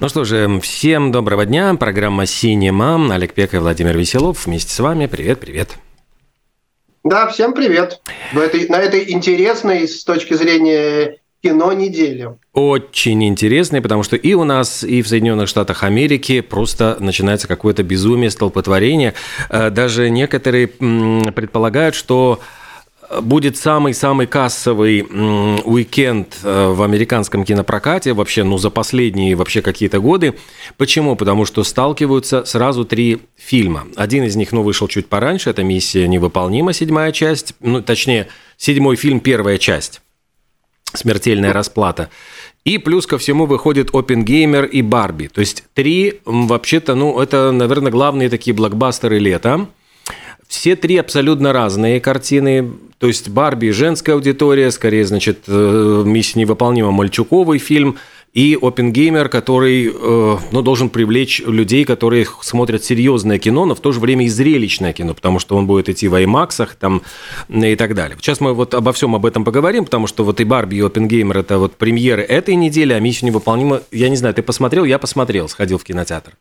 Ну что же, всем доброго дня. Программа «Синема». Олег Пек и Владимир Веселов вместе с вами. Привет, привет. Да, всем привет. В этой, на этой интересной с точки зрения кино неделе. Очень интересный, потому что и у нас, и в Соединенных Штатах Америки просто начинается какое-то безумие, столпотворение. Э, Даже некоторые предполагают, что будет самый-самый кассовый уикенд э, в американском кинопрокате вообще, ну, за последние вообще какие-то годы. Почему? Потому что сталкиваются сразу три фильма. Один из них, ну, вышел чуть пораньше, это «Миссия невыполнима», седьмая часть, ну, точнее, седьмой фильм, первая часть. «Смертельная расплата». И плюс ко всему выходит «Опенгеймер» и «Барби». То есть три, вообще-то, ну, это, наверное, главные такие блокбастеры лета. Все три абсолютно разные картины. То есть Барби женская аудитория, скорее, значит, э, «Миссия невыполнима» мальчуковый фильм, и «Опенгеймер», который э, ну, должен привлечь людей, которые смотрят серьезное кино, но в то же время и зрелищное кино, потому что он будет идти в IMAX там, и так далее. Сейчас мы вот обо всем об этом поговорим, потому что вот и «Барби», и «Опенгеймер» – это вот премьеры этой недели, а «Миссия невыполнима», я не знаю, ты посмотрел? Я посмотрел, сходил в кинотеатр.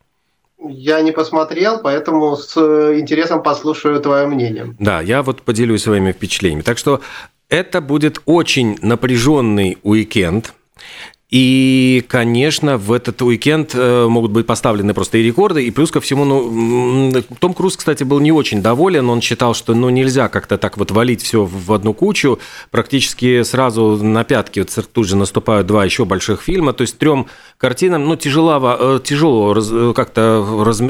Я не посмотрел, поэтому с э, интересом послушаю твое мнение. Да, я вот поделюсь своими впечатлениями. Так что это будет очень напряженный уикенд. И, конечно, в этот уикенд э, могут быть поставлены просто и рекорды, и плюс ко всему, ну, Том Круз, кстати, был не очень доволен, он считал, что, ну, нельзя как-то так вот валить все в одну кучу, практически сразу на пятки вот тут же наступают два еще больших фильма, то есть трем картинам, ну, тяжело, э, тяжело э, как-то раз-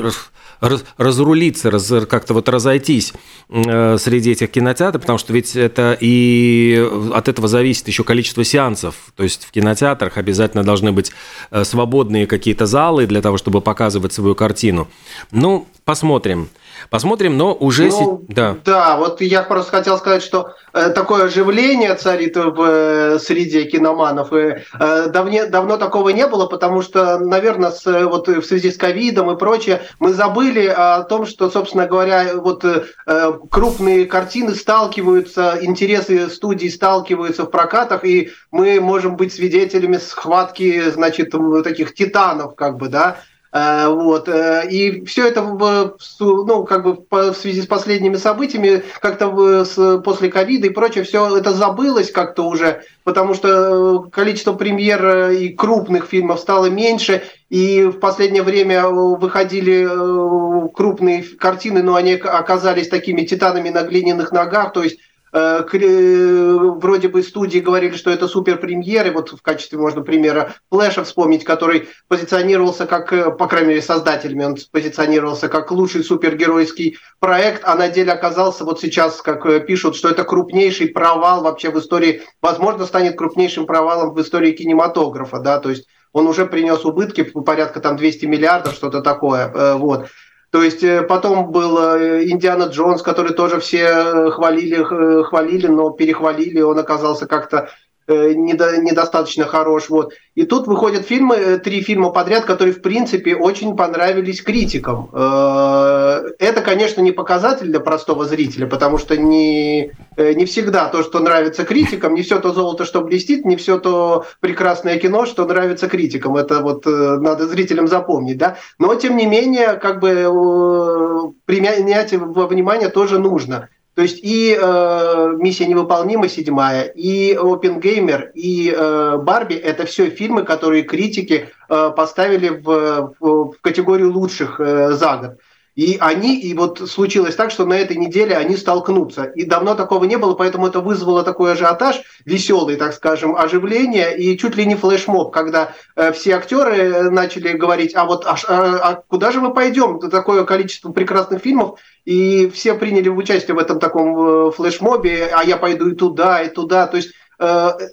раз- разрулиться, раз- как-то вот разойтись э, среди этих кинотеатров, потому что ведь это и от этого зависит еще количество сеансов. То есть в кинотеатрах обязательно должны быть э, свободные какие-то залы для того, чтобы показывать свою картину. Ну, посмотрим. Посмотрим, но уже... Ну, се- Да. да, вот я просто хотел сказать, что э, такое оживление царит в э, среде киноманов. И, э, давне, давно такого не было, потому что, наверное, с, э, вот в связи с ковидом и прочее, мы забыли о том, что, собственно говоря, вот э, э, крупные картины сталкиваются, интересы студий сталкиваются в прокатах, и мы можем быть свидетелями схватки, значит, таких титанов, как бы, да, Вот. э, И все это ну, как бы в связи с последними событиями, как-то после ковида и прочее, все это забылось как-то уже, потому что э, количество премьер э, и крупных фильмов стало меньше, и в последнее время э, выходили э, крупные картины, но они оказались такими титанами на глиняных ногах, то есть э, вроде бы студии говорили, что это супер премьеры, вот в качестве, можно, примера Флэша вспомнить, который позиционировался как, э, по крайней мере, создателями, он позиционировался как лучший супергеройский проект, а на деле оказался вот сейчас, как э, пишут, что это крупнейший провал вообще в истории, возможно, станет крупнейшим провалом в истории кинематографа, да, то есть он уже принес убытки порядка там 200 миллиардов, что-то такое, э, вот. То есть э, потом был э, Индиана Джонс, который тоже все э, хвалили, хвалили, но перехвалили, он оказался как-то недо- недостаточно хорош. Вот. И тут выходят фильмы, э, три фильма подряд, которые, в принципе, очень понравились критикам. Э, Это, конечно, не показатель для простого зрителя, потому что не, э, не всегда то, что нравится критикам, не все то золото, что блестит, не все то прекрасное кино, что нравится критикам. Это вот э, надо зрителям запомнить, да. Но, тем не менее, как бы э, принять во внимание тоже нужно. То есть и э, «Миссия невыполнима» седьмая, и «Опенгеймер», и э, «Барби» — это все фильмы, которые критики э, поставили в, в, в категорию лучших э, за год. И они, и вот случилось так, что на этой неделе они столкнутся. И давно такого не было, поэтому это вызвало такой ажиотаж, веселый, так скажем, оживление, и чуть ли не флешмоб, когда э, все актеры э, начали говорить, а вот а, а- а куда же мы пойдем? Такое количество прекрасных фильмов, и все приняли участие в этом таком э, флешмобе, а я пойду и туда, и туда. То есть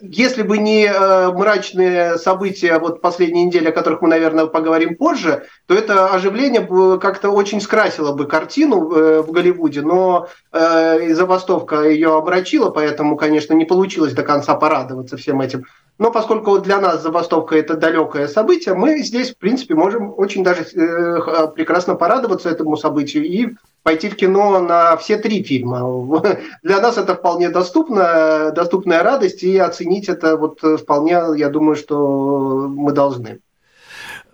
если бы не мрачные события вот последней недели, о которых мы, наверное, поговорим позже, то это оживление как-то очень скрасило бы картину в Голливуде, но забастовка ее омрачила, поэтому, конечно, не получилось до конца порадоваться всем этим. Но поскольку для нас забастовка это далекое событие, мы здесь, в принципе, можем очень даже э, прекрасно порадоваться этому событию и пойти в кино на все три фильма. Для нас это вполне доступно, доступная радость, и оценить это вот вполне, я думаю, что мы должны.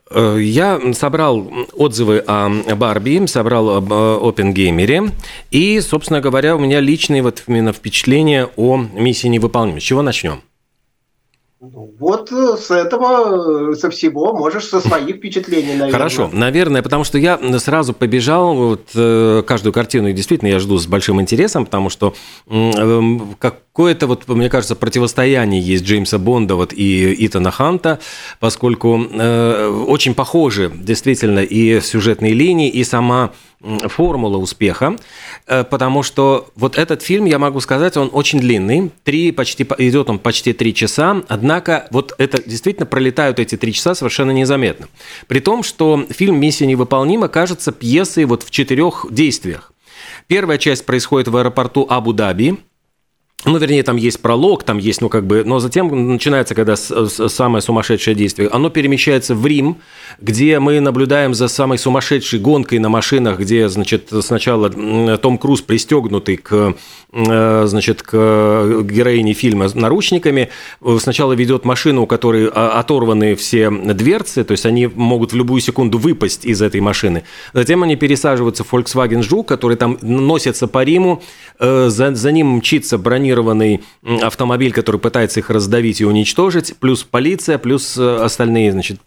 Э, я собрал отзывы о Барби, собрал об Опенгеймере, и, собственно говоря, у меня личные вот именно впечатления о миссии невыполнимой. С чего начнем? Вот э, с этого, э, со всего, можешь со своих впечатлений, наверное. Хорошо, наверное, потому что я сразу побежал, вот э, каждую картину, и действительно я жду с большим интересом, потому что эм, какое-то, вот, мне кажется, противостояние есть Джеймса Бонда вот, и Итана Ханта, поскольку э, очень похожи действительно и сюжетные линии, и сама формула успеха, э, потому что вот этот фильм, я могу сказать, он очень длинный, три, почти, идет он почти три часа, однако вот это действительно пролетают эти три часа совершенно незаметно. При том, что фильм «Миссия невыполнима» кажется пьесой вот в четырех действиях. Первая часть происходит в аэропорту Абу-Даби, ну, вернее, там есть пролог, там есть, ну, как бы, но затем начинается, когда самое сумасшедшее действие. Оно перемещается в Рим, где мы наблюдаем за самой сумасшедшей гонкой на машинах, где, значит, сначала Том Круз пристегнутый к, э, значит, к героине фильма наручниками, сначала ведет машину, у которой оторваны все дверцы, то есть они могут в любую секунду выпасть из этой машины. Затем они пересаживаются в Volkswagen Жук, который там носится по Риму, э, за, за ним мчится броня бронированный автомобиль, который пытается их раздавить и уничтожить, плюс полиция, плюс э, остальные, значит.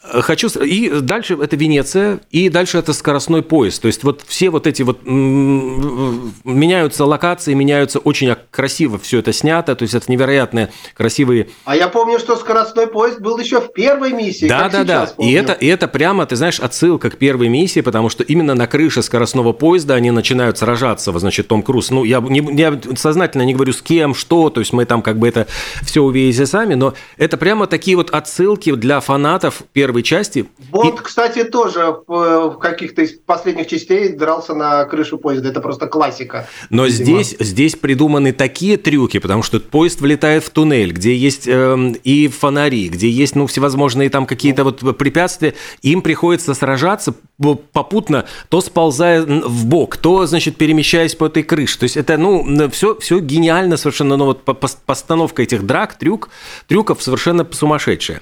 Хочу... И дальше это Венеция, и дальше это скоростной поезд. То есть вот все вот эти вот... Меняются локации, меняются очень красиво все это снято, то есть это невероятные красивые... А я помню, что скоростной поезд был еще в первой миссии. Да, да, да. И это, и это прямо, ты знаешь, отсылка к первой миссии, потому что именно на крыше скоростного поезда они начинают сражаться, значит, Том Круз. Ну, я, не, я сознательно обязательно не говорю с кем, что, то есть мы там как бы это все увидите сами, но это прямо такие вот отсылки для фанатов первой части. Бонд, И... кстати, тоже в каких-то из последних частей дрался на крышу поезда, это просто классика. Но здесь, здесь придуманы такие трюки, потому что поезд влетает в туннель, где есть э, и фонари, где есть, ну, всевозможные там какие-то вот препятствия, им приходится сражаться попутно, то сползая в бок, то, значит, перемещаясь по этой крыше. То есть это, ну, все, все гениально совершенно, ну вот постановка этих драк, трюк, трюков совершенно сумасшедшая.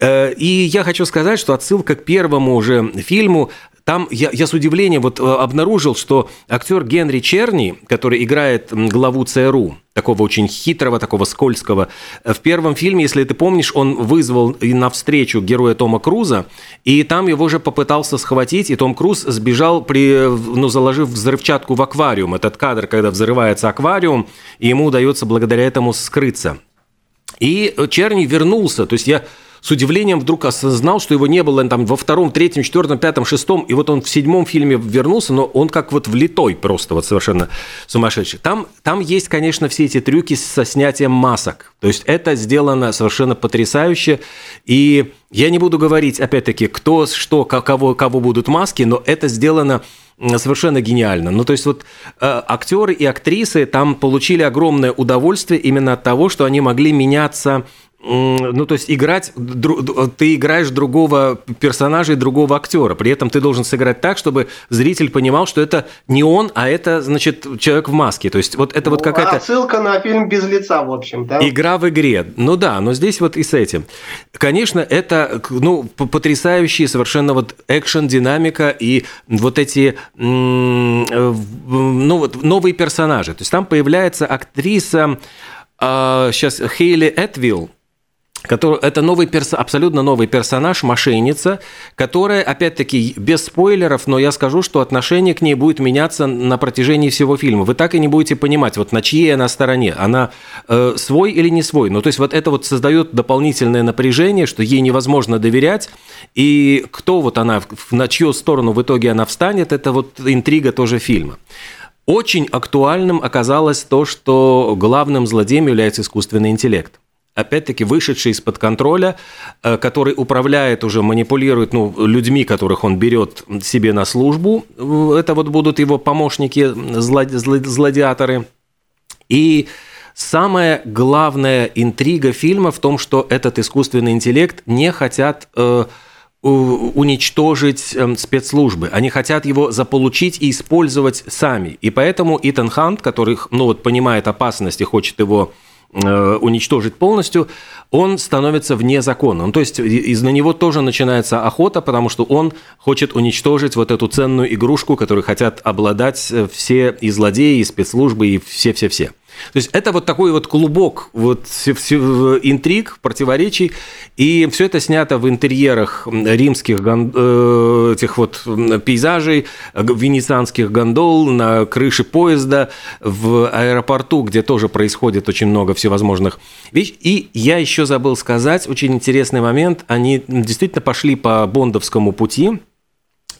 Э, и я хочу сказать, что отсылка к первому уже фильму там я, я с удивлением вот э, обнаружил, что актер Генри Черни, который играет главу ЦРУ, такого очень хитрого, такого скользкого. Э, в первом фильме, если ты помнишь, он вызвал на встречу героя Тома Круза, и там его же попытался схватить, и Том Круз сбежал, при, ну, заложив взрывчатку в аквариум. Этот кадр, когда взрывается аквариум, и ему удается благодаря этому скрыться. И Черни вернулся, то есть я с удивлением вдруг осознал, что его не было там во втором, третьем, четвертом, пятом, шестом, и вот он в седьмом фильме вернулся, но он как вот влитой просто, вот совершенно сумасшедший. Там, там есть, конечно, все эти трюки со снятием масок. То есть это сделано совершенно потрясающе, и я не буду говорить, опять-таки, кто, что, кого, кого будут маски, но это сделано совершенно гениально. Ну, то есть вот э, актеры и актрисы там получили огромное удовольствие именно от того, что они могли меняться ну, то есть играть, ты играешь другого персонажа и другого актера. При этом ты должен сыграть так, чтобы зритель понимал, что это не он, а это, значит, человек в маске. То есть вот это ну, вот какая-то... Отсылка на фильм «Без лица», в общем, да? Игра в игре. Ну да, но здесь вот и с этим. Конечно, это, ну, потрясающие совершенно вот экшен, динамика и вот эти, э, ну, вот новые персонажи. То есть там появляется актриса, сейчас а, Хейли Этвилл, который, это новый перс, абсолютно новый персонаж, мошенница, которая, опять-таки, без спойлеров, но я скажу, что отношение к ней будет меняться на протяжении всего фильма. Вы так и не будете понимать, вот на чьей она стороне, она э, свой или не свой. Ну, то есть вот это вот создает дополнительное напряжение, что ей невозможно доверять, и кто вот она, на чью сторону в итоге она встанет, это вот интрига тоже фильма. очень актуальным оказалось то, что главным злодеем является искусственный интеллект опять-таки вышедший из-под контроля, э, который управляет уже, манипулирует ну, людьми, которых он берет себе на службу. Это вот будут его помощники, злодиаторы. И самая главная интрига фильма в том, что этот искусственный интеллект не хотят э, уничтожить эм, спецслужбы. Они хотят его заполучить и использовать сами. И поэтому Итан Хант, который ну, вот, понимает опасность и хочет его Э, уничтожить полностью, он становится вне закона. Ну, то есть из на него тоже начинается охота, потому что он хочет уничтожить вот эту ценную игрушку, которую хотят обладать э, все и злодеи, и спецслужбы, и все-все-все. То есть это вот такой вот клубок вот интриг, противоречий, и все это снято в интерьерах римских э, этих вот пейзажей, венецианских гондол, на крыше поезда, в аэропорту, где тоже происходит очень много всевозможных вещей. И я еще забыл сказать, очень интересный момент, они действительно пошли по бондовскому пути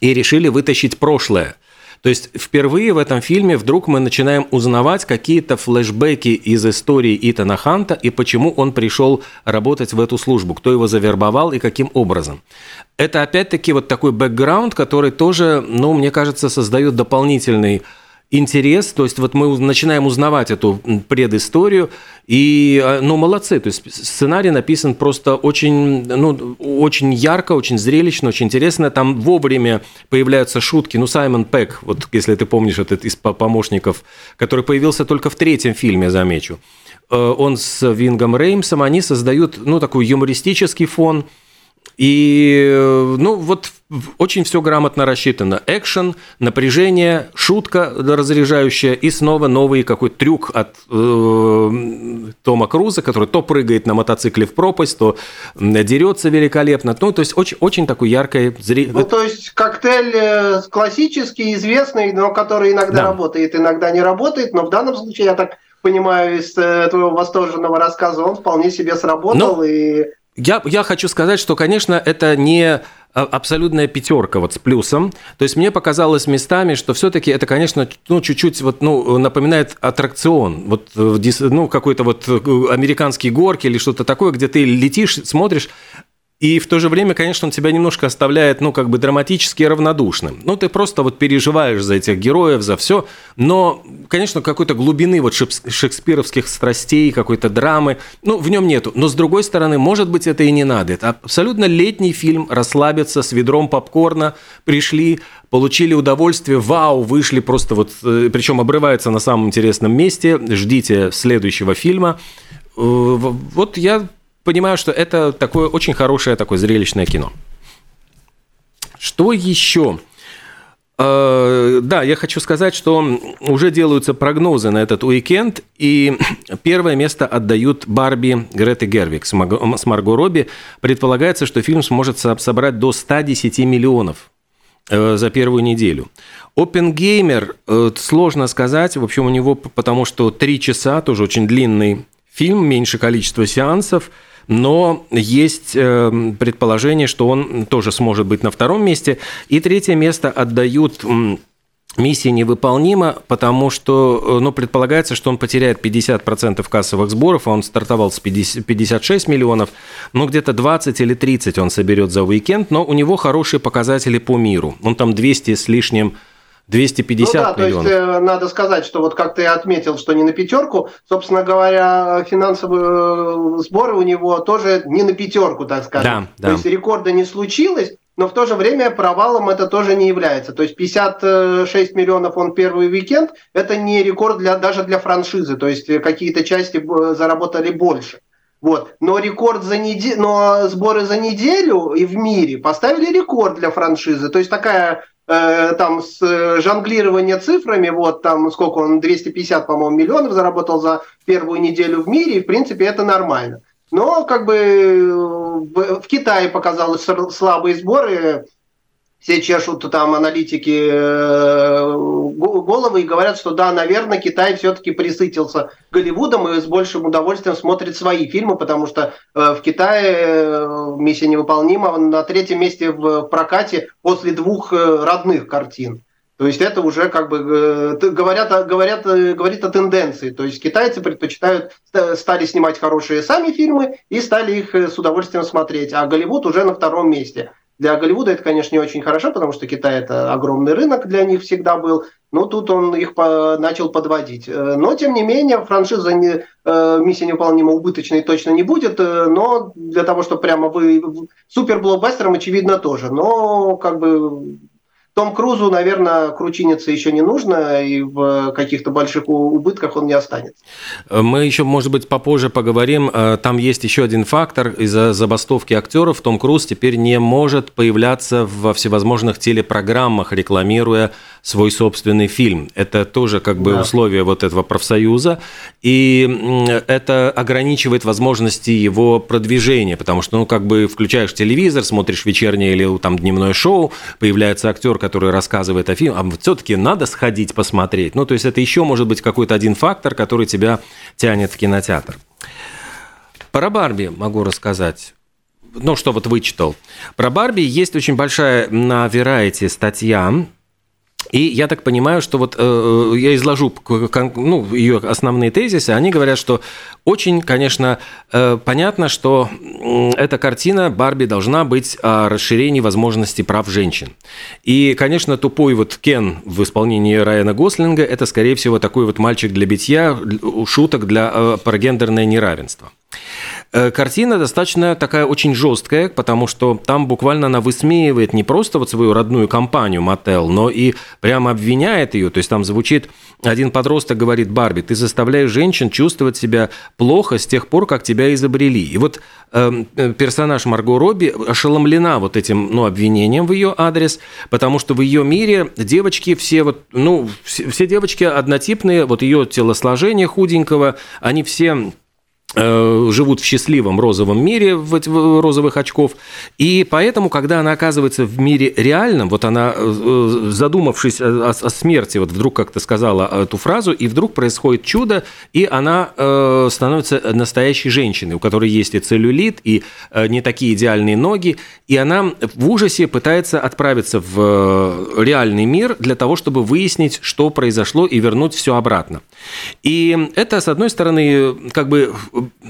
и решили вытащить прошлое – то есть впервые в этом фильме вдруг мы начинаем узнавать какие-то флешбеки из истории Итана Ханта и почему он пришел работать в эту службу, кто его завербовал и каким образом. Это опять-таки вот такой бэкграунд, который тоже, ну, мне кажется, создает дополнительный интерес, то есть вот мы начинаем узнавать эту предысторию, и, а, ну, молодцы, то есть сценарий написан просто очень, ну, очень ярко, очень зрелищно, очень интересно, там вовремя появляются шутки, ну, Саймон Пэк, вот если ты помнишь, этот из помощников, который появился только в третьем фильме, замечу, э, он с Вингом Реймсом, они создают, ну, такой юмористический фон, и, э, ну, вот очень все грамотно рассчитано. Экшен, напряжение, шутка разряжающая и снова новый какой-то трюк от э, Тома Круза, который то прыгает на мотоцикле в пропасть, то дерется великолепно. Ну, то есть очень, очень такой яркой... Зри... Ну, то есть коктейль э, классический, известный, но который иногда да. работает, иногда не работает, но в данном случае, я так понимаю, из э, твоего восторженного рассказа, он вполне себе сработал ну, и я, я хочу сказать, что, конечно, это не а, абсолютная пятерка вот с плюсом. То есть мне показалось местами, что все-таки это, конечно, ну, чуть-чуть вот, ну, напоминает аттракцион. Вот, э, ну, какой-то вот э, американский горки или что-то такое, где ты летишь, смотришь, и в то же время, конечно, он тебя немножко оставляет, ну, как бы драматически равнодушным. Ну, ты просто вот переживаешь за этих героев, за все. Но, конечно, какой-то глубины вот шекспировских страстей, какой-то драмы, ну, в нем нету. Но, с другой стороны, может быть, это и не надо. Это абсолютно летний фильм, расслабиться с ведром попкорна, пришли, получили удовольствие, вау, вышли просто вот, э, причем обрывается на самом интересном месте, ждите следующего фильма. Э, вот я понимаю, что это такое очень хорошее, такое зрелищное кино. Что еще? Uh, да, я хочу сказать, что уже делаются прогнозы на этот уикенд, и первое место отдают Барби Греты Гервик с Марго Робби. Предполагается, что фильм сможет собрать до 110 миллионов э, за первую неделю. Опенгеймер, э, сложно сказать, в общем, у него, потому что три часа, тоже очень длинный фильм, меньше количества сеансов – но есть э, предположение, что он тоже сможет быть на втором месте. И третье место отдают миссия невыполнима, потому что э, ну, предполагается, что он потеряет 50% кассовых сборов, а он стартовал с 50, 56 миллионов, но где-то 20 или 30 он соберет за уикенд, но у него хорошие показатели по миру. Он там 200 с лишним 250 ну, да, миллионов. То есть э, надо сказать, что вот как ты отметил, что не на пятерку, собственно говоря, финансовые э, сборы у него тоже не на пятерку, так скажем. Да, да. То есть рекорда не случилось, но в то же время провалом это тоже не является. То есть 56 миллионов он первый уикенд, это не рекорд для, даже для франшизы, то есть какие-то части э, заработали больше. Вот. Но рекорд за неделю, но сборы за неделю и в мире поставили рекорд для франшизы. То есть такая Э, там с э, жонглирования цифрами, вот там сколько он, 250, по-моему, миллионов заработал за первую неделю в мире, и в принципе это нормально. Но как бы э, в Китае показалось слабые сборы, все чешут там аналитики э, головы и говорят, что да, наверное, Китай все-таки присытился Голливудом и с большим удовольствием смотрит свои фильмы, потому что э, в Китае э, «Миссия невыполнима» на третьем месте в прокате после двух родных картин. То есть это уже как бы говорят, говорят, говорит о тенденции. То есть китайцы предпочитают, стали снимать хорошие сами фильмы и стали их с удовольствием смотреть, а Голливуд уже на втором месте. Для Голливуда это, конечно, не очень хорошо, потому что Китай это огромный рынок для них всегда был. Но тут он их по начал подводить. Э, но, тем не менее, франшиза не, э, «Миссия невыполнима» убыточной точно не будет. Э, но для того, чтобы прямо вы... Супер-блокбастером, очевидно, тоже. Но как бы том Крузу, наверное, кручиниться еще не нужно, и в каких-то больших убытках он не останется. Мы еще, может быть, попозже поговорим. Э, там есть еще один фактор. Из-за забастовки актеров Том Круз теперь не может появляться во всевозможных телепрограммах, рекламируя свой собственный фильм. Это тоже как бы да. условие вот этого профсоюза, и это ограничивает возможности его продвижения, потому что, ну, как бы включаешь телевизор, смотришь вечернее или там дневное шоу, появляется актер, который рассказывает о фильме, а все-таки надо сходить посмотреть. Ну, то есть это еще может быть какой-то один фактор, который тебя тянет в кинотеатр. Про Барби могу рассказать ну, что вот вычитал. Про Барби есть очень большая на Variety статья, и я так понимаю, что вот э, я изложу ну, ее основные тезисы. Они говорят, что очень, конечно, э, понятно, что э, эта картина Барби должна быть о расширении возможностей прав женщин. И, конечно, тупой вот Кен в исполнении Райана Гослинга – это, скорее всего, такой вот мальчик для битья, шуток для э, про гендерное неравенство. Э, картина достаточно такая очень жесткая, потому что там буквально она высмеивает не просто вот свою родную компанию Мотел, но и прямо обвиняет ее. То есть там звучит, один подросток говорит, Барби, ты заставляешь женщин чувствовать себя плохо с тех пор, как тебя изобрели. И вот э, персонаж Марго Робби ошеломлена вот этим ну, обвинением в ее адрес, потому что в ее мире девочки все вот, ну, все, все девочки однотипные, вот ее телосложение худенького, они все живут в счастливом розовом мире в розовых очков. И поэтому, когда она оказывается в мире реальном, вот она, э, э, задумавшись о смерти, вот вдруг как-то сказала эту фразу, и вдруг происходит чудо, и она становится настоящей женщиной, у которой есть и целлюлит, и не такие идеальные ноги, и она в ужасе пытается отправиться в реальный мир для того, чтобы выяснить, что произошло, и вернуть все обратно. И это, с одной стороны, как бы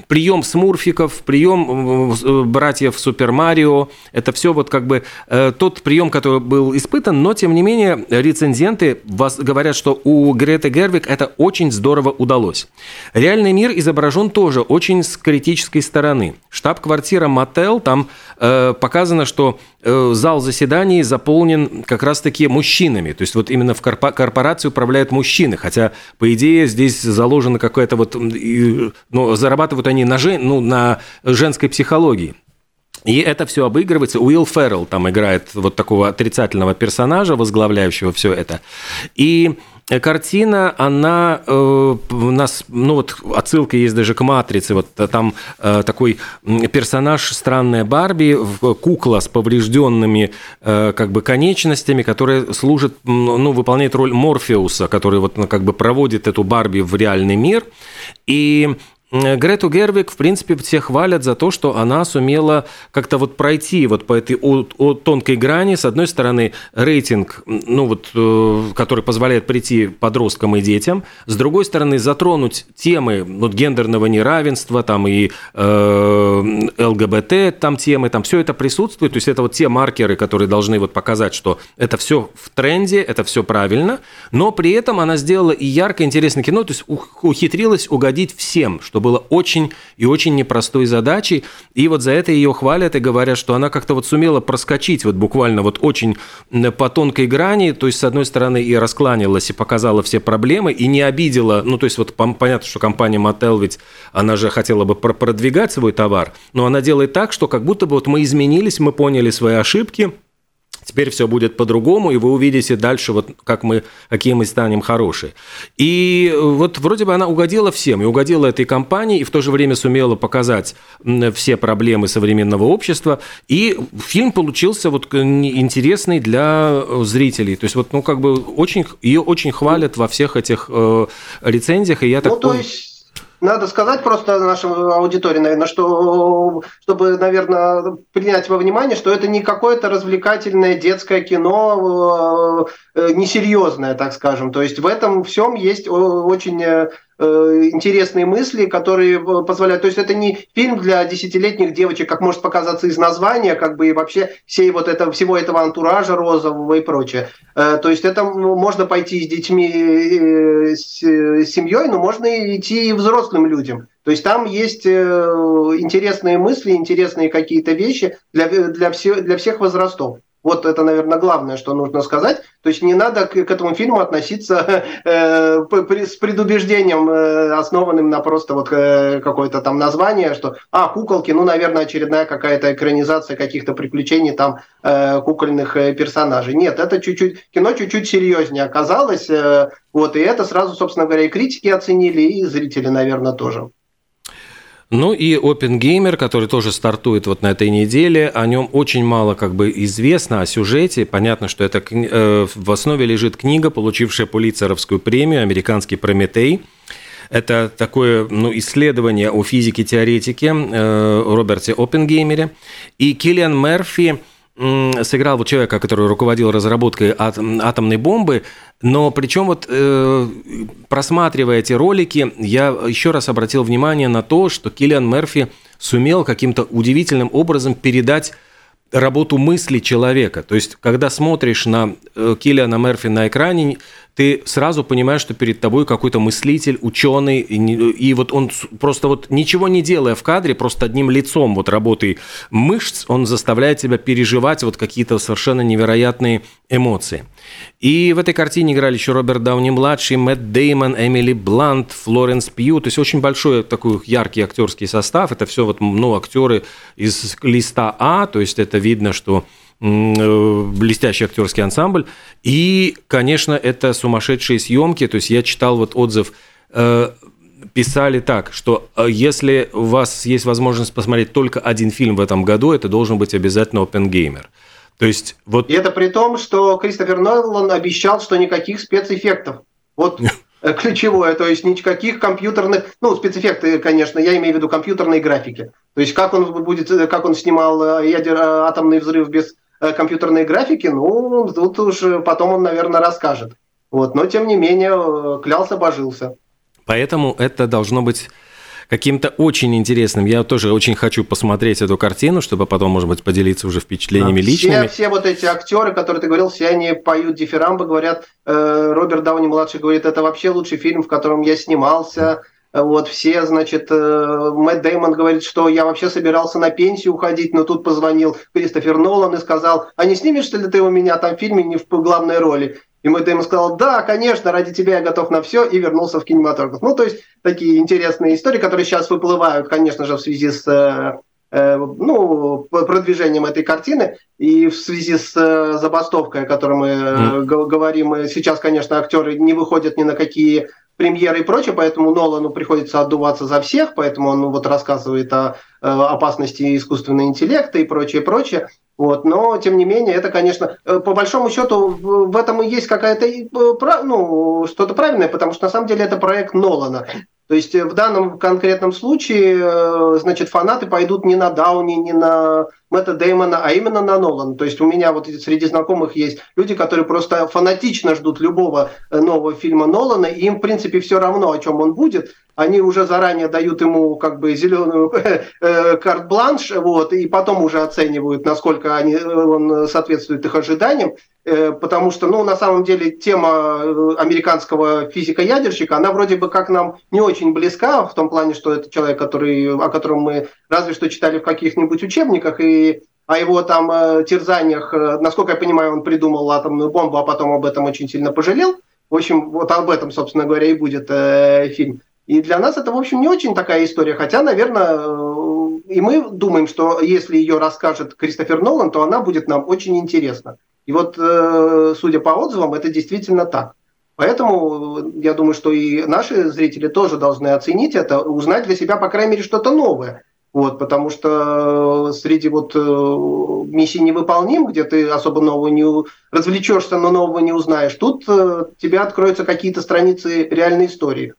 прием смурфиков, прием э, братьев Супер Марио, это все вот как бы э, тот прием, который был испытан, но тем не менее рецензенты говорят, что у Греты Гервик это очень здорово удалось. Реальный мир изображен тоже очень с критической стороны. Штаб-квартира Мотел, там э, показано, что э, зал заседаний заполнен как раз-таки мужчинами. То есть вот именно в корпо- корпорации управляют мужчины. Хотя, по идее, здесь заложена какая-то вот... Ну, зарабатывают они на, жен, ну, на женской психологии. И это все обыгрывается. Уилл Феррелл там играет вот такого отрицательного персонажа, возглавляющего все это. И картина, она э, у нас, ну вот отсылка есть даже к «Матрице», вот там э, такой персонаж странная Барби, кукла с поврежденными э, как бы конечностями, которая служит, ну, выполняет роль Морфеуса, который вот ну, как бы проводит эту Барби в реальный мир. И Грету Гервик, в принципе, все хвалят за то, что она сумела как-то вот пройти вот по этой от, от тонкой грани. С одной стороны, рейтинг, ну вот, э, который позволяет прийти подросткам и детям. С другой стороны, затронуть темы вот, гендерного неравенства, там и э, ЛГБТ, там темы, там все это присутствует. То есть это вот те маркеры, которые должны вот показать, что это все в тренде, это все правильно. Но при этом она сделала и ярко интересное кино, то есть ухитрилась угодить всем, что что было очень и очень непростой задачей. И вот за это ее хвалят и говорят, что она как-то вот сумела проскочить вот буквально вот очень по тонкой грани, то есть, с одной стороны, и раскланялась, и показала все проблемы, и не обидела, ну, то есть, вот понятно, что компания Мотел ведь, она же хотела бы продвигать свой товар, но она делает так, что как будто бы вот мы изменились, мы поняли свои ошибки, Теперь все будет по-другому, и вы увидите дальше, вот как мы, какие мы станем хорошие. И вот вроде бы она угодила всем, и угодила этой компании, и в то же время сумела показать все проблемы современного общества. И фильм получился вот интересный для зрителей. То есть вот, ну, как бы очень, ее очень хвалят во всех этих э, рецензиях, и я так ну, то есть надо сказать просто нашей аудитории, наверное, что, чтобы, наверное, принять во внимание, что это не какое-то развлекательное детское кино, э, несерьезное, так скажем. То есть в этом всем есть очень э, интересные мысли, которые позволяют... То есть это не фильм для десятилетних девочек, как может показаться из названия, как бы и вообще всей вот этого, всего этого антуража розового и прочее. То есть это можно пойти с детьми, с семьей, но можно идти и взрослым людям. То есть там есть э, интересные мысли, интересные какие-то вещи для, для, все, для всех возрастов. Вот это, наверное, главное, что нужно сказать. То есть не надо к, к этому фильму относиться э, при, с предубеждением, э, основанным на просто вот э, какое-то там название, что а куколки, ну, наверное, очередная какая-то экранизация каких-то приключений там э, кукольных э, персонажей. Нет, это чуть-чуть кино чуть-чуть серьезнее оказалось, э, вот и это сразу, собственно говоря, и критики оценили, и зрители, наверное, тоже. Ну и OpenGamer, который тоже стартует вот на этой неделе, о нем очень мало как бы известно, о сюжете. Понятно, что это э, в основе лежит книга, получившая Пулитцеровскую премию «Американский Прометей». Это такое ну, исследование о физике-теоретике э, Роберте Оппенгеймере. И Киллиан Мерфи сыграл вот человека, который руководил разработкой атомной бомбы, но причем вот э, просматривая эти ролики, я еще раз обратил внимание на то, что Киллиан Мерфи сумел каким-то удивительным образом передать работу мысли человека. То есть, когда смотришь на э, Киллиана Мерфи на экране, ты сразу понимаешь, что перед тобой какой-то мыслитель, ученый, и, и вот он просто вот ничего не делая в кадре, просто одним лицом вот работой мышц, он заставляет тебя переживать вот какие-то совершенно невероятные эмоции. И в этой картине играли еще Роберт Дауни-младший, Мэтт Деймон, Эмили Блант, Флоренс Пью, то есть очень большой такой яркий актерский состав, это все вот, ну, актеры из листа А, то есть это видно, что блестящий актерский ансамбль. И, конечно, это сумасшедшие съемки. То есть я читал вот отзыв э, писали так, что э, если у вас есть возможность посмотреть только один фильм в этом году, это должен быть обязательно Gamer. То есть вот... И это при том, что Кристофер Нолан обещал, что никаких спецэффектов. Вот ключевое, то есть никаких компьютерных, ну, спецэффекты, конечно, я имею в виду компьютерные графики. То есть как он будет, как он снимал ядер, атомный взрыв без Э, компьютерной графики, ну, тут уже потом он, наверное, расскажет. Вот, но тем не менее э, клялся, божился. Поэтому это должно быть каким-то очень интересным. Я тоже очень хочу посмотреть эту картину, чтобы потом, может быть, поделиться уже впечатлениями да, личными. Все, все вот эти актеры, которые ты говорил, все они поют дифирамбы, говорят, э, Роберт Дауни младший говорит, это вообще лучший фильм, в котором я снимался. Вот все, значит, э, Мэтт Дэймон говорит, что я вообще собирался на пенсию уходить, но тут позвонил Кристофер Нолан и сказал, а не снимешься ли ты у меня там в фильме не в главной роли? И Мэтт Дэймон сказал, да, конечно, ради тебя я готов на все, и вернулся в кинематограф. Ну, то есть такие интересные истории, которые сейчас выплывают, конечно же, в связи с э, э, ну, продвижением этой картины и в связи с забастовкой, о которой мы mm. говорим, сейчас, конечно, актеры не выходят ни на какие премьеры и прочее, поэтому Нолану приходится отдуваться за всех, поэтому он вот рассказывает о, э, опасности искусственного интеллекта и прочее, прочее. Вот. Но, тем не менее, это, конечно, э, по большому счету, в этом и есть какая-то, э, ну, что-то правильное, потому что, на самом деле, это проект Нолана. То есть в данном конкретном случае, значит, фанаты пойдут не на Дауни, не на Мэтта Деймона, а именно на Нолана. То есть у меня вот среди знакомых есть люди, которые просто фанатично ждут любого э, нового фильма Нолана, и им, в принципе, все равно, о чем он будет. Они уже заранее дают ему как бы зеленую э, карт-бланш, вот, и потом уже оценивают, насколько они, э, он соответствует их ожиданиям. Потому что, ну, на самом деле, тема американского физика-ядерщика, она вроде бы как нам не очень близка, в том плане, что это человек, который, о котором мы разве что читали в каких-нибудь учебниках, и о его там э, терзаниях, э, насколько я понимаю, он придумал атомную бомбу, а потом об этом очень сильно пожалел. В общем, вот об этом, собственно говоря, и будет э, фильм. И для нас это, в общем, не очень такая история, хотя, наверное, э, и мы думаем, что если ее расскажет Кристофер Нолан, то она будет нам очень интересна. И вот, э, судя по отзывам, это действительно так. Поэтому я думаю, что и наши зрители тоже должны оценить это, узнать для себя, по крайней мере, что-то новое. Вот, потому что среди вот э, миссий невыполним, где ты особо нового не развлечешься, но нового не узнаешь, тут э, тебе откроются какие-то страницы реальной истории.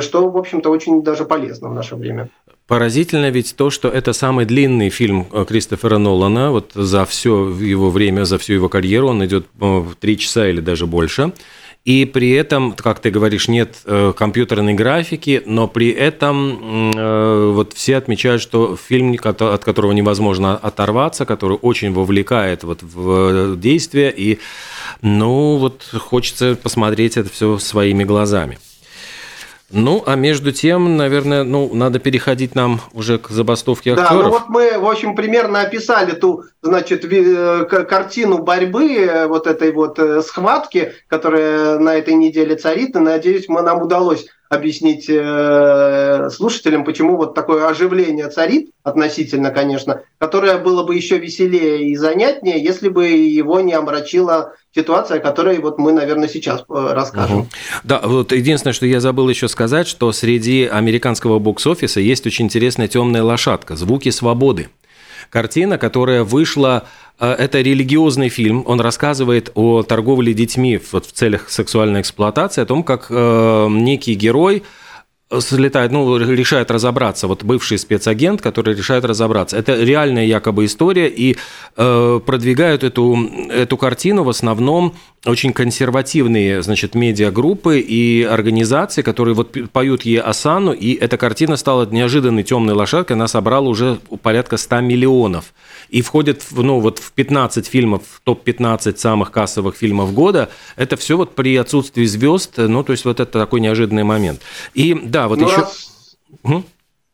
что, в общем-то, очень даже полезно в наше время. Поразительно ведь то, что это самый длинный фильм э, Кристофера Нолана. Вот за все его время, за всю его карьеру он идет э, три часа или даже больше. И при этом, как ты говоришь, нет э, компьютерной графики, но при этом вот все отмечают, что фильм, от которого невозможно оторваться, который очень вовлекает вот в действие, и ну вот хочется посмотреть это все своими глазами. Ну, а между тем, наверное, ну, надо переходить нам уже к забастовке актеров. Да, ну вот мы, в общем, примерно описали ту, значит, э, картину борьбы, э, вот этой вот э, схватки, которая на этой неделе царит, и, надеюсь, мы, нам удалось объяснить э, слушателям, почему вот такое оживление царит, относительно, конечно, которое было бы еще веселее и занятнее, если бы его не омрачила ситуация, о которой вот мы, наверное, сейчас э, расскажем. Угу. Да, вот единственное, что я забыл еще сказать, что среди американского бокс-офиса есть очень интересная темная лошадка «Звуки свободы». Картина, которая вышла Э, это религиозный фильм. Он рассказывает о торговле детьми вот, в целях сексуальной эксплуатации, о том, как э, некий герой слетает, ну, решает разобраться, вот бывший спецагент, который решает разобраться. Это реальная якобы история, и э, продвигают эту, эту картину в основном очень консервативные, значит, медиагруппы и организации, которые вот поют ей Асану, и эта картина стала неожиданной темной лошадкой, она собрала уже порядка 100 миллионов и входит в, ну, вот в 15 фильмов, топ-15 самых кассовых фильмов года. Это все вот при отсутствии звезд, ну, то есть вот это такой неожиданный момент. И да, вот ну, еще... Раз... Угу.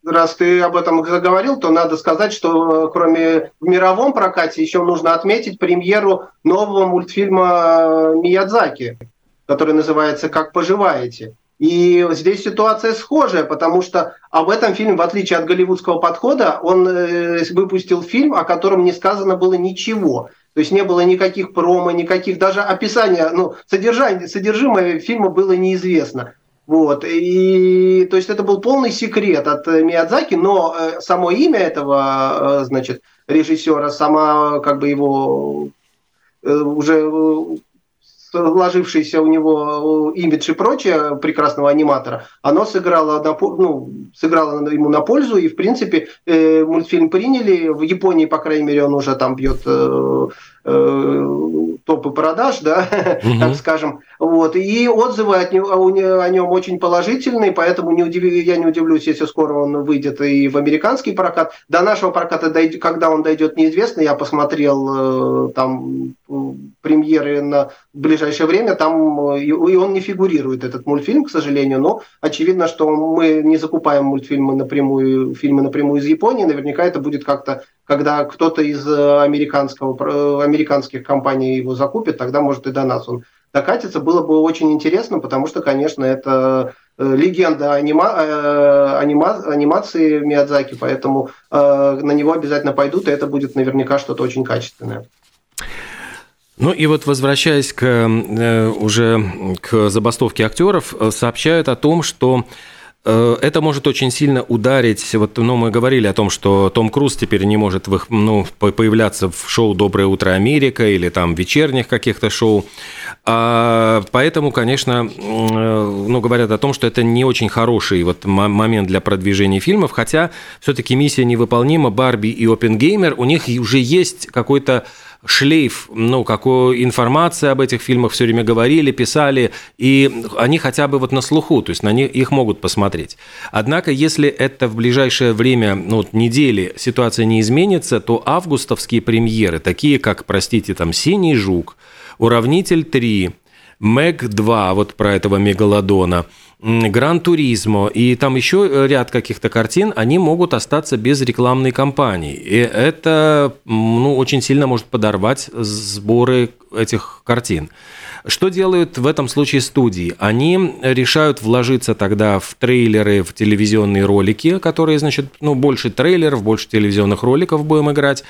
Раз ты об этом заговорил, то надо сказать, что э, кроме в мировом прокате еще нужно отметить премьеру нового мультфильма э, Миядзаки, который называется «Как поживаете?». И здесь ситуация схожая, потому что об этом фильме, в отличие от голливудского подхода, он э, выпустил фильм, о котором не сказано было ничего. То есть не было никаких промо, никаких даже описания, ну, содержание, содержимое фильма было неизвестно. Вот. И, то есть это был полный секрет от Миядзаки, но э, само имя этого, э, значит, режиссера, сама как бы его уже сложившийся у него имидж и прочее прекрасного аниматора, оно сыграло, на, ну, сыграло ему на пользу, и, в принципе, э, мультфильм приняли. В Японии, по крайней мере, он уже там бьет э, э, топы продаж, да, угу. так скажем. Вот. И отзывы от него, о нем очень положительные, поэтому не удив... я не удивлюсь, если скоро он выйдет и в американский прокат. До нашего проката, дойдет, когда он дойдет, неизвестно. Я посмотрел э, там премьеры на ближайшее время, там и он не фигурирует, этот мультфильм, к сожалению, но очевидно, что мы не закупаем мультфильмы напрямую, фильмы напрямую из Японии, наверняка это будет как-то когда кто-то из э, американского, э, американских компаний его закупит, тогда, может, и до нас он докатится. Было бы очень интересно, потому что, конечно, это э, легенда анима, анима, анимации Миядзаки, поэтому на него обязательно пойдут, и это будет наверняка что-то очень качественное. Ну и вот возвращаясь к, уже к забастовке актеров, сообщают о том, что Э, это может очень сильно ударить. Вот, ну, мы говорили о том, что Том Круз теперь не может в их, ну, появляться в шоу «Доброе утро, Америка» или там вечерних каких-то шоу. А, поэтому, конечно, э, ну, говорят о том, что это не очень хороший вот момент для продвижения фильмов, хотя все-таки миссия невыполнима. Барби и Опенгеймер, у них уже есть какой-то шлейф, ну, какой информации об этих фильмах все время говорили, писали, и они хотя бы вот на слуху, то есть на них их могут посмотреть. Однако, если это в ближайшее время, ну, вот недели ситуация не изменится, то августовские премьеры, такие как, простите, там «Синий жук», «Уравнитель 3», «Мэг 2», вот про этого мегалодона – Гран Туризмо и там еще ряд каких-то картин, они могут остаться без рекламной кампании. И это ну, очень сильно может подорвать сборы этих картин. Что делают в этом случае студии? Они решают вложиться тогда в трейлеры, в телевизионные ролики, которые, значит, ну, больше трейлеров, больше телевизионных роликов будем играть.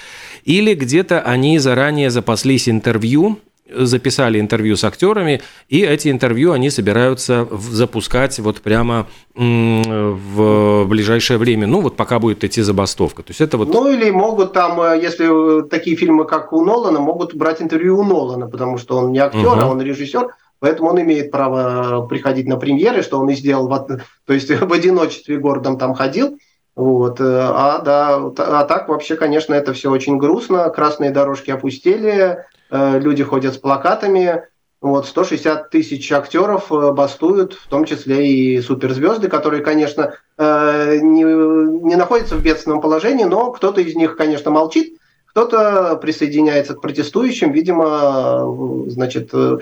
Или где-то они заранее запаслись интервью записали интервью с актерами, и эти интервью они собираются запускать вот прямо в ближайшее время, ну вот пока будет идти забастовка. То есть это вот... Ну или могут там, э, если такие фильмы, как у Нолана, могут брать интервью у Нолана, потому что он не актер, угу. а он режиссер, поэтому он имеет право приходить на премьеры, что он и сделал, в, то есть в одиночестве городом там ходил. Вот. А, да, а так вообще, конечно, это все очень грустно. Красные дорожки опустели, люди ходят с плакатами, вот, 160 тысяч актеров э, бастуют, в том числе и суперзвезды, которые, конечно, э, не, не находятся в бедственном положении, но кто-то из них, конечно, молчит, кто-то присоединяется к протестующим, видимо, значит, э,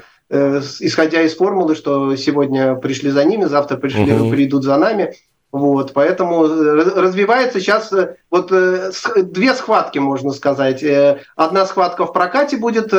исходя из формулы, что сегодня пришли за ними, завтра пришли, угу. придут за нами. Вот, поэтому развивается сейчас вот две схватки, можно сказать. Одна схватка в прокате будет,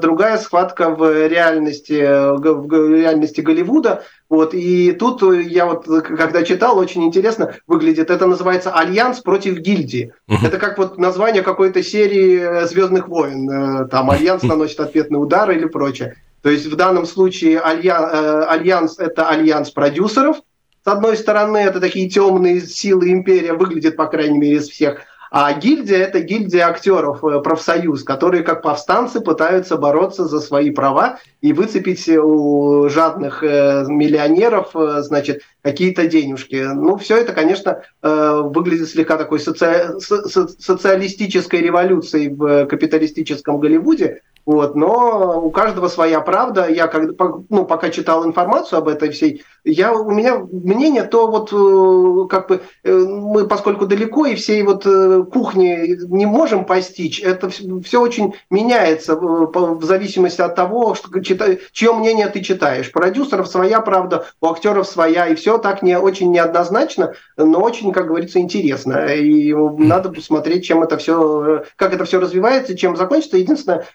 другая схватка в реальности, в реальности Голливуда. Вот, и тут я вот, когда читал, очень интересно выглядит. Это называется «Альянс против гильдии». Uh-huh. Это как вот название какой-то серии «Звездных войн». Там «Альянс наносит ответный удар» или прочее. То есть в данном случае альянс – это альянс продюсеров – с одной стороны, это такие темные силы империя, выглядит, по крайней мере, из всех. А гильдия – это гильдия актеров, э, профсоюз, которые как повстанцы пытаются бороться за свои права и выцепить у жадных э, миллионеров, э, значит, какие-то денежки. Ну, все это, конечно, выглядит слегка такой соци... социалистической революцией в капиталистическом Голливуде, вот, но у каждого своя правда. Я когда, ну, пока читал информацию об этой всей, я, у меня мнение, то вот э, как бы э, мы, поскольку далеко и всей вот э, кухни не можем постичь, это все очень меняется в зависимости от того, что, чье мнение ты читаешь. Продюсеров своя правда, у актеров своя, и все так не очень неоднозначно, но очень, как говорится, интересно. И надо посмотреть, чем это все, как это все развивается, чем закончится. Единственное,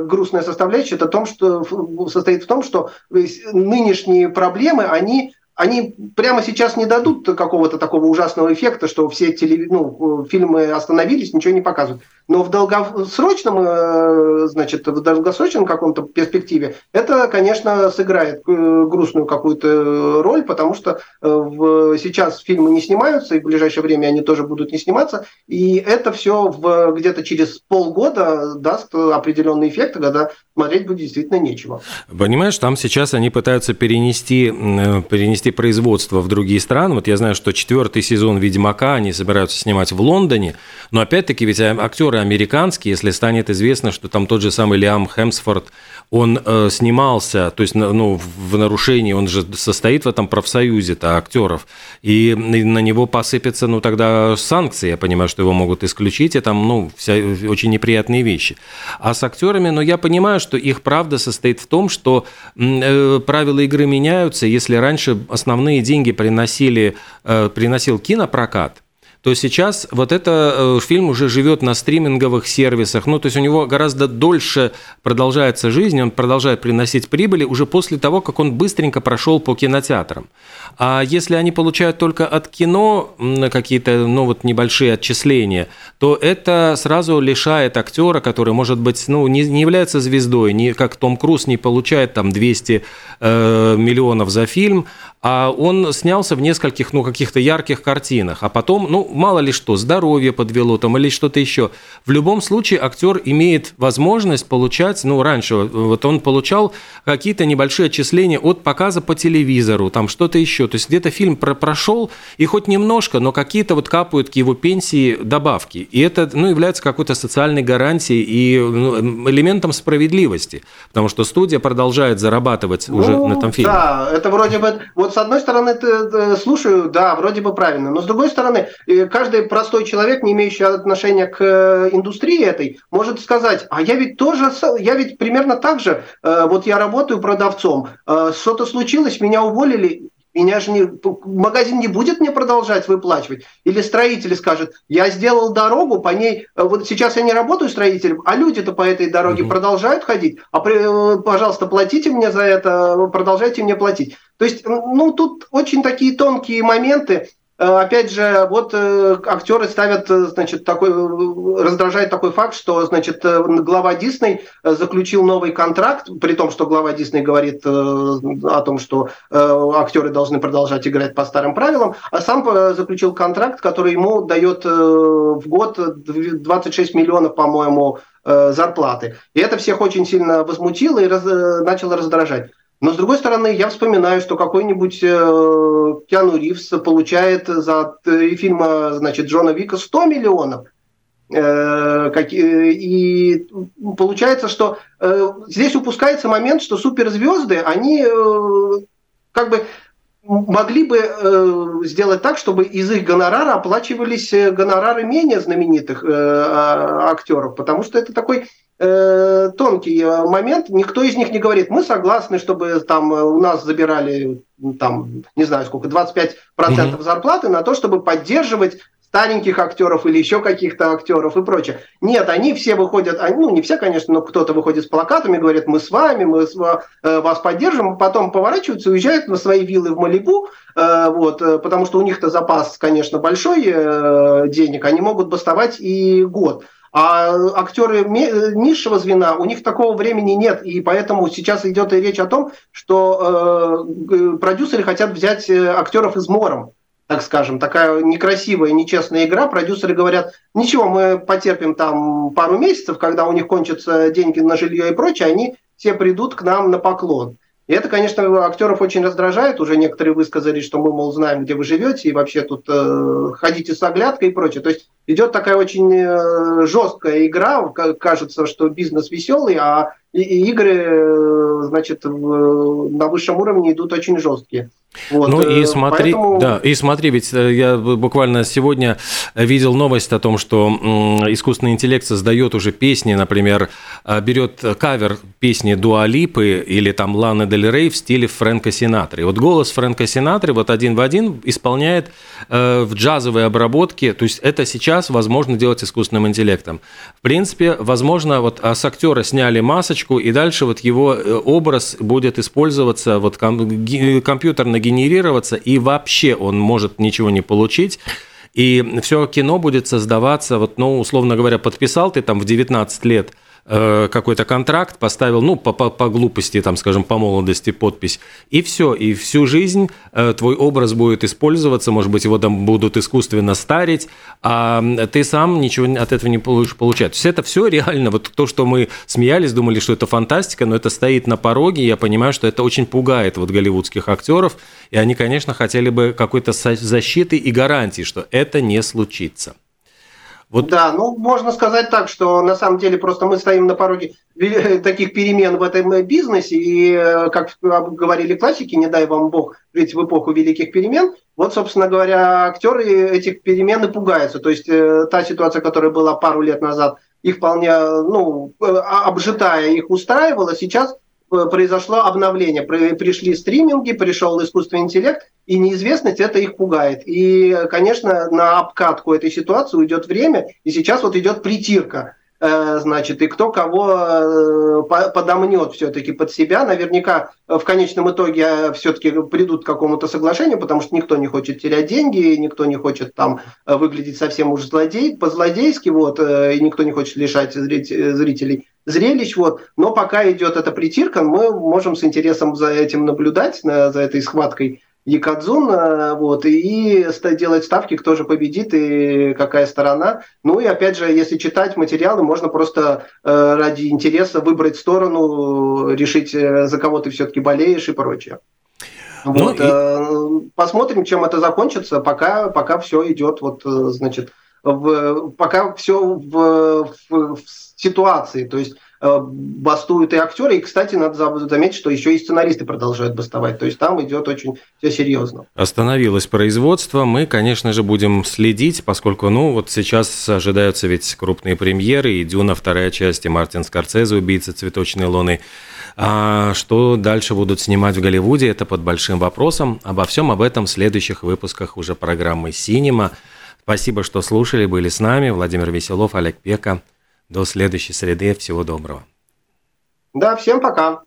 грустная составляющая это том, что состоит в том, что нынешние проблемы, они они прямо сейчас не дадут какого-то такого ужасного эффекта, что все телев... ну, фильмы остановились, ничего не показывают. Но в долгосрочном, э, значит, в долгосрочном каком-то перспективе это, конечно, сыграет э, грустную какую-то роль, потому что э, сейчас фильмы не снимаются, и в ближайшее время они тоже будут не сниматься, и это все в, где-то через полгода даст определенный эффект, когда смотреть будет действительно нечего. Понимаешь, там сейчас они пытаются перенести, перенести производство в другие страны. Вот я знаю, что четвертый сезон «Ведьмака» они собираются снимать в Лондоне, но опять-таки ведь актеры американские, если станет известно, что там тот же самый Лиам Хемсфорд, он э, снимался, то есть ну, в нарушении, он же состоит в этом профсоюзе-то актеров, и на него посыпятся, ну, тогда санкции, я понимаю, что его могут исключить, и там, ну, вся, очень неприятные вещи. А с актерами, ну, я понимаю, что их правда состоит в том, что э, правила игры меняются, если раньше основные деньги приносили, э, приносил кинопрокат, то сейчас вот это э, фильм уже живет на стриминговых сервисах. Ну, то есть у него гораздо дольше продолжается жизнь, он продолжает приносить прибыли уже после того, как он быстренько прошел по кинотеатрам. А если они получают только от кино какие-то, ну, вот небольшие отчисления, то это сразу лишает актера, который, может быть, ну, не, не является звездой, не, как Том Круз не получает там 200 э, миллионов за фильм, а он снялся в нескольких, ну, каких-то ярких картинах, а потом, ну, мало ли что, здоровье подвело там или что-то еще. В любом случае актер имеет возможность получать, ну, раньше вот он получал какие-то небольшие отчисления от показа по телевизору, там что-то еще. То есть где-то фильм про прошел, и хоть немножко, но какие-то вот капают к его пенсии добавки. И это, ну, является какой-то социальной гарантией и ну, элементом справедливости, потому что студия продолжает зарабатывать ну, уже на этом фильме. Да, это вроде бы, вот с одной стороны, ты, слушаю, да, вроде бы правильно, но с другой стороны, каждый простой человек, не имеющий отношения к э, индустрии этой, может сказать, а я ведь тоже, я ведь примерно так же, э, вот я работаю продавцом, э, что-то случилось, меня уволили, меня же не, магазин не будет мне продолжать выплачивать. Или строитель скажет, я сделал дорогу, по ней, вот сейчас я не работаю строителем, а люди-то по этой дороге угу. продолжают ходить, а пожалуйста, платите мне за это, продолжайте мне платить. То есть, ну, тут очень такие тонкие моменты, опять же, вот э, актеры ставят, э, значит, такой, раздражает такой факт, что, значит, глава Дисней заключил новый контракт, при том, что глава Дисней говорит о том, что актеры должны продолжать играть по старым правилам, а сам заключил контракт, который ему дает в год 26 миллионов, по-моему, зарплаты. И это всех очень сильно возмутило и раз, начало раздражать. Но, с другой стороны, я вспоминаю, что какой-нибудь э, Киану Ривз получает за три фильма значит, Джона Вика 100 миллионов. Э, и получается, что э, здесь упускается момент, что суперзвезды, они как бы могли бы сделать так, чтобы из их гонорара оплачивались гонорары менее знаменитых а, актеров, потому что это такой э, тонкий э, момент. Никто из них не говорит, мы согласны, чтобы там э, у нас забирали, там, не знаю сколько, 25% mm-hmm. зарплаты на то, чтобы поддерживать стареньких актеров или еще каких-то актеров и прочее. Нет, они все выходят, они, ну не все, конечно, но кто-то выходит с плакатами, говорит, мы с вами, мы с, э, вас поддержим, потом поворачиваются, уезжают на свои виллы в Малибу, э, вот, э, потому что у них-то запас, конечно, большой э, денег, они могут бастовать и год. А актеры низшего звена, у них такого времени нет, и поэтому сейчас идет и речь о том, что э, продюсеры хотят взять э, актеров из мором так скажем, такая некрасивая, нечестная игра. Продюсеры говорят, ничего, мы потерпим там пару месяцев, когда у них кончатся деньги на жилье и прочее, они все придут к нам на поклон. И это, конечно, актеров очень раздражает. Уже некоторые высказали, что мы, мол, знаем, где вы живете, и вообще тут э, ходите с оглядкой и прочее. То есть идет такая очень э, жесткая игра. Кажется, что бизнес веселый, а игры, э, значит, в, на высшем уровне идут очень жесткие. Вот, ну и э, смотри, поэтому... да, и смотри, ведь э, я буквально сегодня видел новость о том, что искусственный интеллект создает уже песни, например, э, берет кавер песни Дуалипы или там Ланы Дель Рей в стиле Фрэнка Синатры. Вот голос Фрэнка Синатры вот один в один исполняет в джазовой обработке, то есть это сейчас возможно делать искусственным интеллектом. В принципе, возможно, вот а с актера сняли масочку, и дальше вот его образ будет использоваться вот компьютерно генерироваться, и вообще он может ничего не получить. И все кино будет создаваться, вот, ну, условно говоря, подписал ты там в 19 лет – Э, какой-то контракт, поставил, ну, по, по, по глупости, там, скажем, по молодости подпись, и все, и всю жизнь э, твой образ будет использоваться, может быть, его там будут искусственно старить, а ты сам ничего от этого не будешь получать. То есть это все реально, вот то, что мы смеялись, думали, что это фантастика, но это стоит на пороге, и я понимаю, что это очень пугает вот голливудских актеров, и они, конечно, хотели бы какой-то защиты и гарантии, что это не случится. Вот. Да, ну можно сказать так, что на самом деле просто мы стоим на пороге таких перемен в этом бизнесе, и э, как говорили классики, не дай вам Бог жить в эпоху великих перемен, вот, собственно говоря, актеры этих перемен и пугаются. То есть э, та ситуация, которая была пару лет назад, их вполне, ну, э, обжитая, их устраивала, сейчас произошло обновление. Пришли стриминги, пришел искусственный интеллект, и неизвестность это их пугает. И, конечно, на обкатку этой ситуации уйдет время, и сейчас вот идет притирка э, значит, и кто кого э, подомнет все-таки под себя. Наверняка в конечном итоге э, все-таки придут к какому-то соглашению, потому что никто не хочет терять деньги, никто не хочет там выглядеть совсем уж злодей, по-злодейски, вот, и никто не хочет лишать зрителей зрелищ. Вот. Но пока идет эта притирка, мы можем с интересом за этим наблюдать, за этой схваткой Якадзун, э, вот, и делать ставки, кто же победит и какая сторона. Ну и опять же, если читать материалы, можно просто э, ради интереса выбрать сторону, решить, э, за кого ты все-таки болеешь и прочее. Ну вот, и... Посмотрим, чем это закончится, пока, пока все идет, вот, значит, в, пока все в, в, в ситуации. То есть Э, бастуют и актеры. И, кстати, надо заметить, что еще и сценаристы продолжают бастовать. То есть там идет очень все серьезно. Остановилось производство. Мы, конечно же, будем следить, поскольку, ну, вот сейчас ожидаются ведь крупные премьеры. И «Дюна», вторая часть, и Мартин Скорцезе, «Убийца цветочной луны». А что дальше будут снимать в Голливуде, это под большим вопросом. Обо всем об этом в следующих выпусках уже программы «Синема». Спасибо, что слушали, были с нами. Владимир Веселов, Олег Пека. До следующей среды. Всего доброго. Да, всем пока.